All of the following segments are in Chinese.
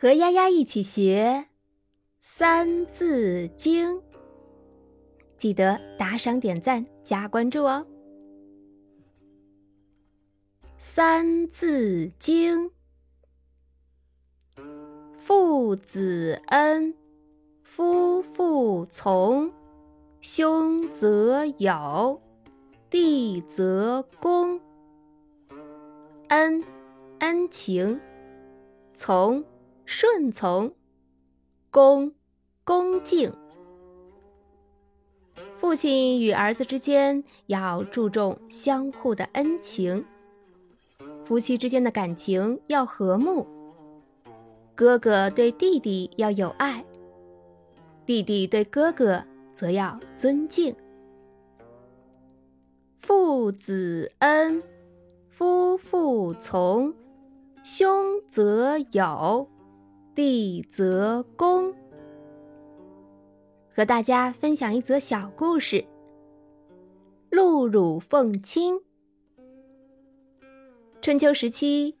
和丫丫一起学《三字经》，记得打赏、点赞、加关注哦。《三字经》：父子恩，夫妇从，兄则友，弟则恭。恩，恩情；从。顺从，恭，恭敬。父亲与儿子之间要注重相互的恩情，夫妻之间的感情要和睦。哥哥对弟弟要有爱，弟弟对哥哥则要尊敬。父子恩，夫妇从，兄则友。弟则恭，和大家分享一则小故事。鹿乳凤亲。春秋时期，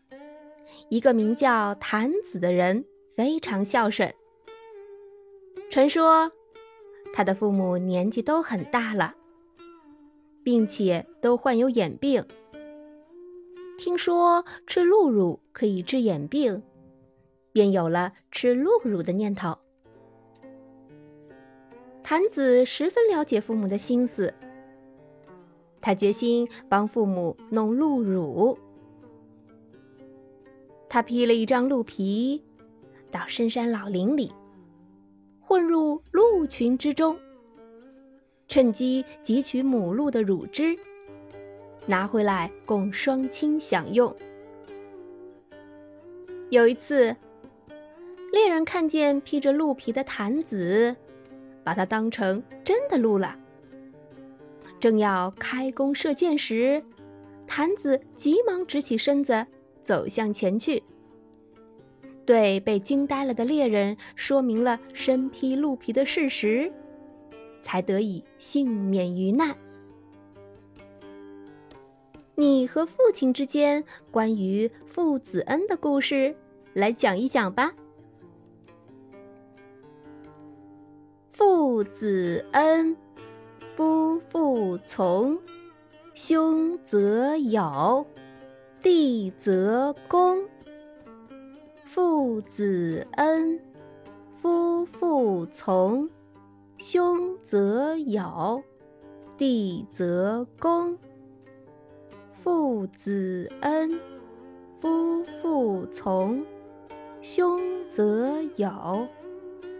一个名叫谭子的人非常孝顺。传说，他的父母年纪都很大了，并且都患有眼病。听说吃鹿乳可以治眼病。便有了吃鹿乳的念头。谭子十分了解父母的心思，他决心帮父母弄鹿乳。他披了一张鹿皮，到深山老林里，混入鹿群之中，趁机汲取母鹿的乳汁，拿回来供双亲享用。有一次。猎人看见披着鹿皮的坛子，把它当成真的鹿了。正要开弓射箭时，坛子急忙直起身子，走向前去，对被惊呆了的猎人说明了身披鹿皮的事实，才得以幸免于难。你和父亲之间关于父子恩的故事，来讲一讲吧。父子恩，夫妇从，兄则友，弟则恭。父子恩，夫妇从，兄则友，弟则恭。父子恩，夫妇从，兄则友。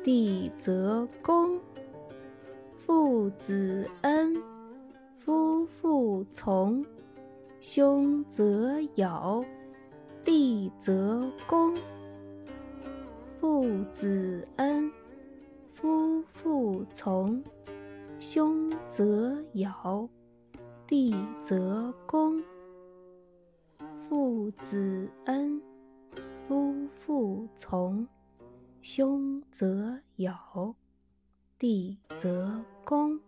弟则恭，父子恩，夫妇从，兄则友，弟则恭。父子恩，夫妇从，兄则友，弟则恭。父子恩，夫妇从。兄则友，弟则恭。